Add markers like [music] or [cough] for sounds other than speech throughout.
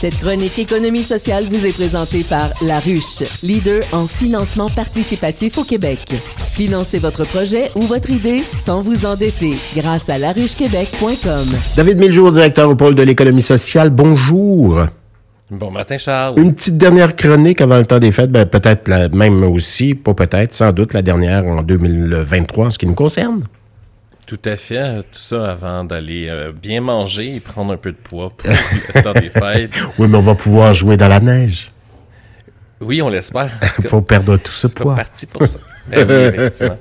Cette chronique économie sociale vous est présentée par La Ruche, leader en financement participatif au Québec. Financez votre projet ou votre idée sans vous endetter grâce à laruchequebec.com. David Miljour, directeur au pôle de l'économie sociale, bonjour. Bon matin, Charles. Une petite dernière chronique avant le temps des fêtes, ben, peut-être la même aussi, pas peut-être, sans doute la dernière en 2023 en ce qui nous concerne. Tout à fait. Tout ça avant d'aller euh, bien manger et prendre un peu de poids pour [laughs] le temps des fêtes. Oui, mais on va pouvoir jouer dans la neige. Oui, on l'espère. Il [laughs] faut perdre tout ce poids. parti pour ça. Ben oui, [laughs] ça,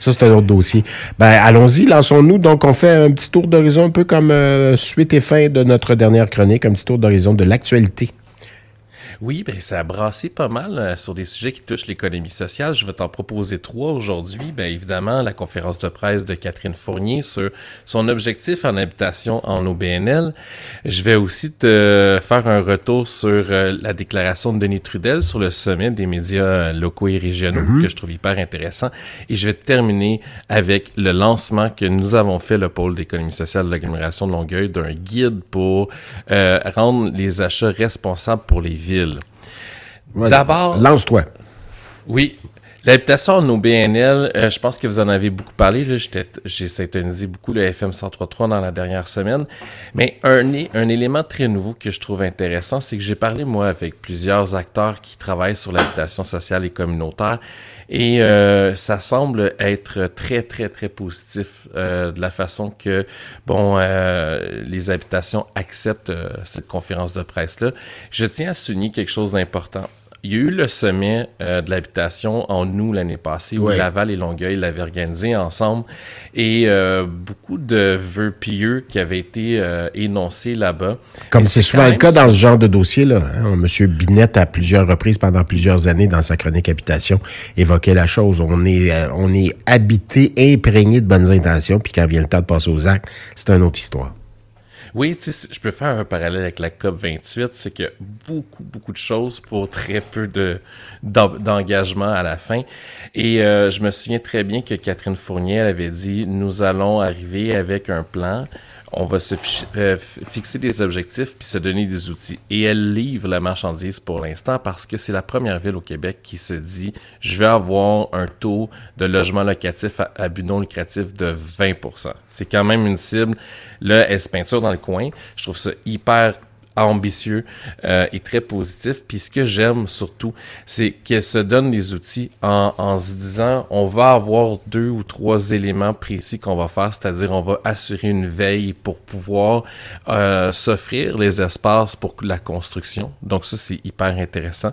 c'est un autre dossier. Ben, allons-y, lançons-nous. Donc, on fait un petit tour d'horizon, un peu comme euh, suite et fin de notre dernière chronique, un petit tour d'horizon de l'actualité. Oui, ben ça a brassé pas mal euh, sur des sujets qui touchent l'économie sociale. Je vais t'en proposer trois aujourd'hui. Ben évidemment, la conférence de presse de Catherine Fournier sur son objectif en habitation en OBNL. Je vais aussi te faire un retour sur euh, la déclaration de Denis Trudel sur le sommet des médias euh, locaux et régionaux Mhm. que je trouve hyper intéressant. Et je vais terminer avec le lancement que nous avons fait, le pôle d'économie sociale de l'agglomération de Longueuil, d'un guide pour euh, rendre les achats responsables pour les villes. D'abord- Lance-toi. Oui. L'habitation en OBNL, euh, je pense que vous en avez beaucoup parlé. J'ai syntonisé beaucoup le FM 103.3 dans la dernière semaine. Mais un élément très nouveau que je trouve intéressant, c'est que j'ai parlé, moi, avec plusieurs acteurs qui travaillent sur l'habitation sociale et communautaire. Et euh, ça semble être très, très, très positif euh, de la façon que, bon, euh, les habitations acceptent euh, cette conférence de presse-là. Je tiens à souligner quelque chose d'important. Il y a eu le sommet euh, de l'habitation en août l'année passée où Ouais. Laval et Longueuil l'avaient organisé ensemble et euh, beaucoup de vœux pieux qui avaient été euh, énoncés là-bas. Comme c'est souvent le cas dans ce genre de dossier-là. hein. Monsieur Binette, à plusieurs reprises, pendant plusieurs années, dans sa chronique Habitation, évoquait la chose. On est, euh, on est habité, imprégné de bonnes intentions, puis quand vient le temps de passer aux actes, c'est une autre histoire. Oui, je peux faire un parallèle avec la COP 28, c'est que beaucoup, beaucoup de choses pour très peu de d'en- d'engagement à la fin. Et euh, je me souviens très bien que Catherine Fournier elle avait dit, nous allons arriver avec un plan, on va se euh, fixer des objectifs puis se donner des outils. Et elle livre la marchandise pour l'instant parce que c'est la première ville au Québec qui se dit, je vais avoir un taux de logement locatif à, à but non lucratif de 20% C'est quand même une cible. Là, elle se peinture dans le coin. Je trouve ça hyper ambitieux euh, et très positif. Puis ce que j'aime surtout, c'est qu'elle se donne des outils en, en se disant, on va avoir deux ou trois éléments précis qu'on va faire, c'est-à-dire on va assurer une veille pour pouvoir euh, s'offrir les espaces pour la construction. Donc ça, c'est hyper intéressant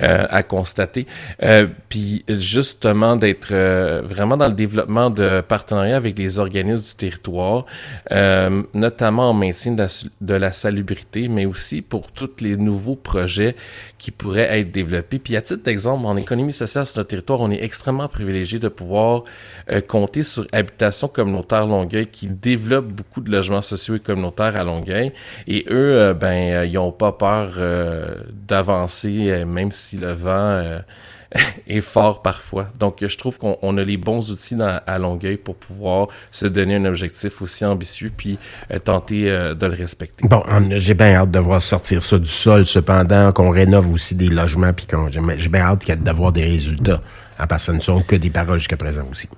euh, à constater. Euh, puis justement d'être euh, vraiment dans le développement de partenariats avec les organismes du territoire, euh, notamment en maintien de la, de la salubrité, mais aussi pour tous les nouveaux projets qui pourraient être développés. Puis à titre d'exemple, en économie sociale sur notre territoire, on est extrêmement privilégié de pouvoir euh, compter sur Habitation communautaire Longueuil qui développe beaucoup de logements sociaux et communautaires à Longueuil. Et eux, euh, ben, euh, ils ont pas peur d'avancer, même si le vent [laughs] est fort parfois. Donc, je trouve qu'on on a les bons outils dans- à Longueuil pour pouvoir se donner un objectif aussi ambitieux puis euh, tenter euh, de le respecter. Bon, on- j'ai bien hâte de voir sortir ça du sol, cependant, qu'on rénove aussi des logements, puis qu'on j'ai bien hâte d'avoir des résultats. En passant, ne sont que des paroles jusqu'à présent aussi.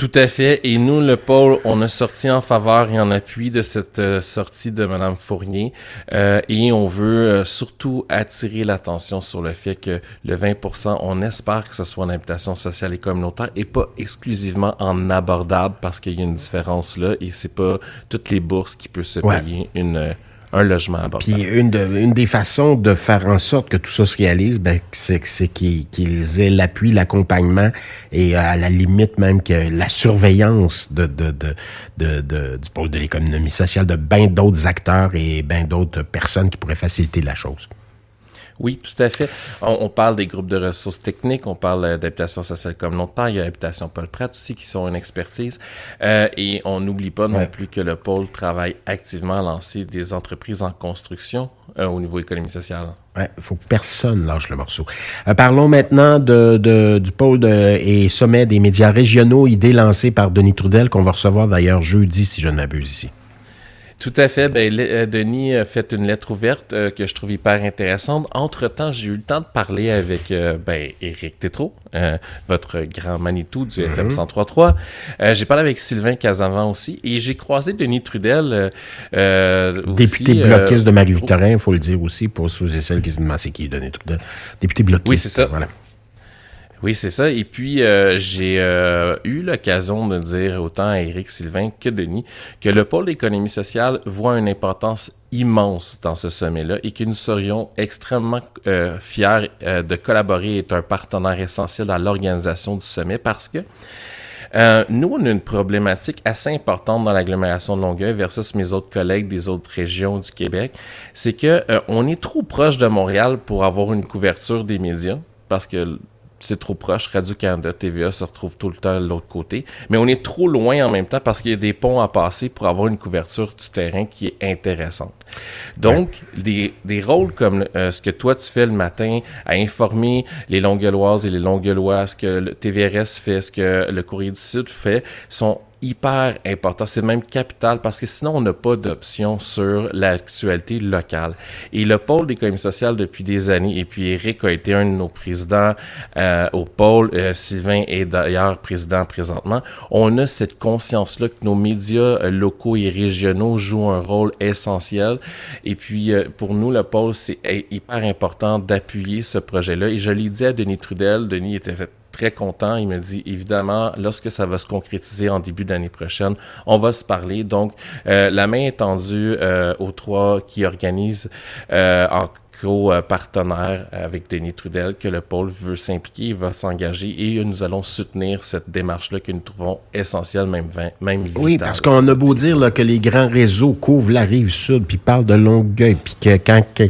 Tout à fait. Et nous, le pôle, on a sorti en faveur et en appui de cette euh, sortie de Madame Fournier. Euh, et on veut euh, surtout attirer l'attention sur le fait que le 20%, on espère que ce soit en habitation sociale et communautaire et pas exclusivement en abordable parce qu'il y a une différence là et c'est pas toutes les bourses qui peuvent se Ouais. payer une, un logement abordable. Puis une, une des façons de faire en sorte que tout ça se réalise, ben, c'est qu'ils aient l'appui, l'accompagnement et euh, à la limite même que la surveillance de, de, de, de l'économie sociale de bien d'autres acteurs et bien d'autres personnes qui pourraient faciliter la chose. Oui, tout à fait. On, on parle des groupes de ressources techniques, on parle euh, d'habitation sociale communautaire, il y a Habitation Paul Pratt aussi qui sont une expertise. Euh, et on n'oublie pas non Ouais. plus que le pôle travaille activement à lancer des entreprises en construction euh, au niveau économie sociale. Ouais, faut que personne lâche le morceau. Euh, parlons maintenant de, de- du pôle de, et sommet des médias régionaux, idée lancée par Denis Trudel, qu'on va recevoir d'ailleurs jeudi, si je ne m'abuse ici. Tout à fait. Ben, euh, Denis a fait une lettre ouverte euh, que je trouve hyper intéressante. Entre-temps, j'ai eu le temps de parler avec euh, ben, Éric Tétrault, votre grand Manitou du FM 103.3. Mm-hmm. j'ai parlé avec Sylvain Casavant aussi et j'ai croisé Denis Trudel. Député bloquiste de Marie-Victorin, il faut le dire aussi, pour ceux et celles qui se demandent c'est qui Denis Trudel. Député bloquiste. Oui, c'est ça. Voilà. Oui, c'est ça. Et puis, euh, j'ai euh, eu l'occasion de dire autant à Éric Sylvain que Denis que le pôle d'économie sociale voit une importance immense dans ce sommet-là et que nous serions extrêmement euh, fiers de collaborer et être un partenaire essentiel à l'organisation du sommet parce que nous, on a une problématique assez importante dans l'agglomération de Longueuil versus mes autres collègues des autres régions du Québec. C'est que on est trop proche de Montréal pour avoir une couverture des médias parce que c'est trop proche. Radio-Canada, TVA se retrouve tout le temps de l'autre côté. Mais on est trop loin en même temps parce qu'il y a des ponts à passer pour avoir une couverture du terrain qui est intéressante. Donc, des, des, rôles comme euh, ce que toi tu fais le matin à informer les Longueuilloises et les Longueuillois, ce que le TVRS fait, ce que le Courrier du Sud fait, sont hyper important. C'est même capital parce que sinon, on n'a pas d'option sur l'actualité locale. Et le pôle d'économie sociale depuis des années, et puis Eric a été un de nos présidents euh, au pôle, euh, Sylvain est d'ailleurs président présentement, on a cette conscience-là que nos médias euh, locaux et régionaux jouent un rôle essentiel. Et puis, pour nous, le pôle, c'est hyper important d'appuyer ce projet-là. Et je l'ai dit à Denis Trudel, Denis était fait très content. Il me dit, évidemment, lorsque ça va se concrétiser en début d'année prochaine, on va se parler. Donc, euh, la main est tendue euh, aux trois qui organisent euh, en partenaire avec Denis Trudel que le pôle veut s'impliquer, va s'engager et nous allons soutenir cette démarche-là que nous trouvons essentielle, même, même vitale. Oui, parce qu'on a beau dire là, que les grands réseaux couvrent la rive sud, puis parlent de Longueuil, puis que quand que,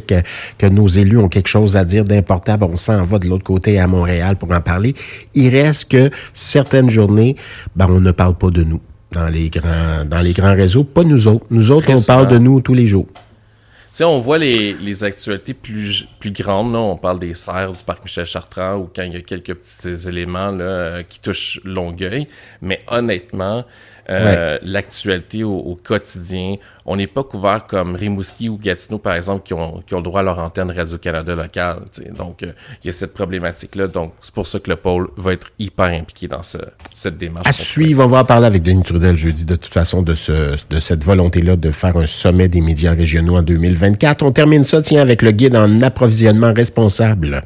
que, nos élus ont quelque chose à dire d'important, on s'en va de l'autre côté à Montréal pour en parler. Il reste que certaines journées, ben, on ne parle pas de nous dans les grands, dans les grands réseaux, pas nous autres. Nous autres, on parle de nous tous les jours sais, on voit les, les actualités plus, plus grandes. Là. On parle des serres du parc Michel Chartrand ou quand il y a quelques petits éléments là, euh, qui touchent Longueuil. Mais honnêtement, euh, l'actualité au, quotidien. On n'est pas couvert comme Rimouski ou Gatineau, par exemple, qui ont, qui ont le droit à leur antenne Radio-Canada locale. Donc, euh, il y a cette problématique-là. Donc, c'est pour ça que le pôle va être hyper impliqué dans ce, cette démarche. À suivre, on va en parler avec Denis Trudel jeudi, de toute façon, de, ce, de cette volonté-là de faire un sommet des médias régionaux en 2024. On termine ça, tiens, avec le guide en approvisionnement responsable.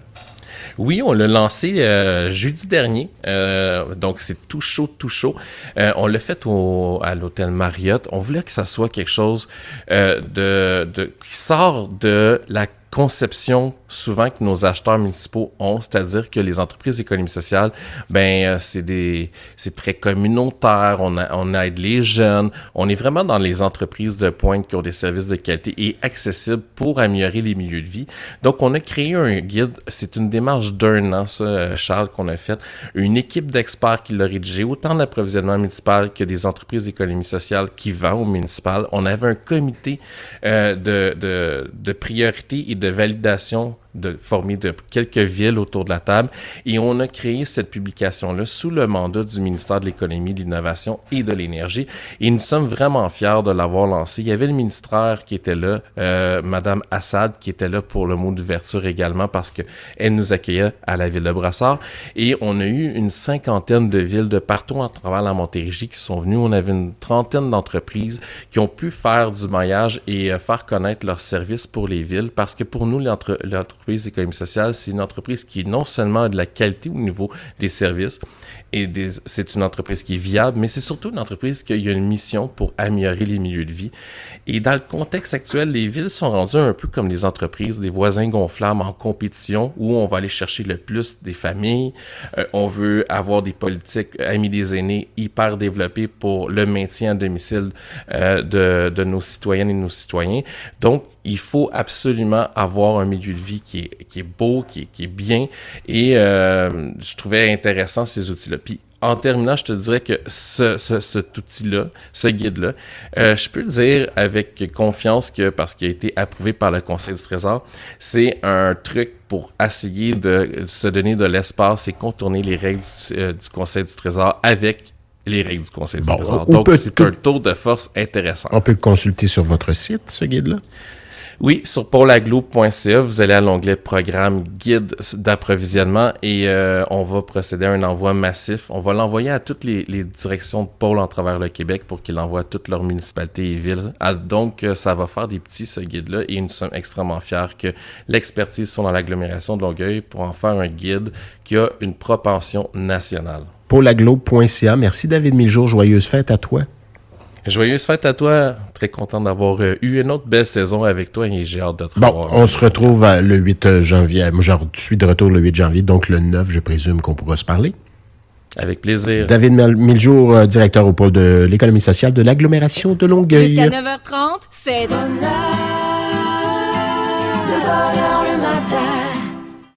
Oui, on l'a lancé euh, jeudi dernier, euh, donc c'est tout chaud, tout chaud. Euh, on l'a fait au, à l'hôtel Marriott. On voulait que ça soit quelque chose de, de qui sort de la conception souvent que nos acheteurs municipaux ont, c'est-à-dire que les entreprises d'économie sociale, ben euh, c'est des c'est très communautaire, on, on aide les jeunes, on est vraiment dans les entreprises de pointe qui ont des services de qualité et accessibles pour améliorer les milieux de vie. Donc on a créé un guide, c'est une démarche d'un an ça euh, Charles qu'on a fait, une équipe d'experts qui l'a rédigé autant d'approvisionnement municipal que des entreprises d'économie sociale qui vendent au municipal. On avait un comité euh, de, de, de priorité et de validation de former de quelques villes autour de la table et on a créé cette publication-là sous le mandat du ministère de l'Économie, de l'Innovation et de l'Énergie et nous sommes vraiment fiers de l'avoir lancé. Il y avait le ministère qui était là, euh, Madame Assad qui était là pour le mot d'ouverture également parce que elle nous accueillait à la ville de Brassard et on a eu une cinquantaine de villes de partout à travers la Montérégie qui sont venues. On avait une trentaine d'entreprises qui ont pu faire du maillage et euh, faire connaître leurs services pour les villes parce que pour nous, l'entreprise économie sociale, c'est une entreprise qui non seulement de la qualité au niveau des services, et c'est une entreprise qui est viable, mais c'est surtout une entreprise qui a une mission pour améliorer les milieux de vie. Et dans le contexte actuel, les villes sont rendues un peu comme les entreprises, des voisins gonflables en compétition, où on va aller chercher le plus des familles. Euh, on veut avoir des politiques amis des aînés hyper développées pour le maintien à domicile euh, de, de nos citoyennes et nos citoyens. Donc, il faut absolument avoir un milieu de vie qui est, qui est beau, qui est, qui est bien. Et euh, je trouvais intéressant ces outils-là. Puis en terminant, je te dirais que ce, ce, cet outil-là, ce guide-là, euh, je peux le dire avec confiance que, parce qu'il a été approuvé par le Conseil du Trésor, c'est un truc pour essayer de se donner de l'espace et contourner les règles du, euh, du Conseil du Trésor avec les règles du Conseil du Trésor. Donc, c'est un tour de force intéressant. On peut consulter sur votre site, ce guide-là? Oui, sur paulaglo.ca, vous allez à l'onglet Programme Guide d'approvisionnement et euh, on va procéder à un envoi massif. On va l'envoyer à toutes les, directions de pôle en travers le Québec pour qu'ils l'envoient à toutes leurs municipalités et villes. Ah, donc, euh, ça va faire des petits, ce guide-là, et nous sommes extrêmement fiers que l'expertise soit dans l'agglomération de Longueuil pour en faire un guide qui a une propension nationale. paulaglo.ca. Merci David Miljour. Joyeuse fête à toi. Joyeuse fête à toi. Très content d'avoir euh, eu une autre belle saison avec toi et j'ai hâte de te bon, On se retrouve le 8 euh, janvier. Moi, je suis de retour le 8 janvier, donc le 9, je présume qu'on pourra se parler. Avec plaisir. David Miljour, euh, directeur au pôle de l'économie sociale de l'agglomération de Longueuil. Jusqu'à 9h30, c'est bonheur, de bonheur le matin.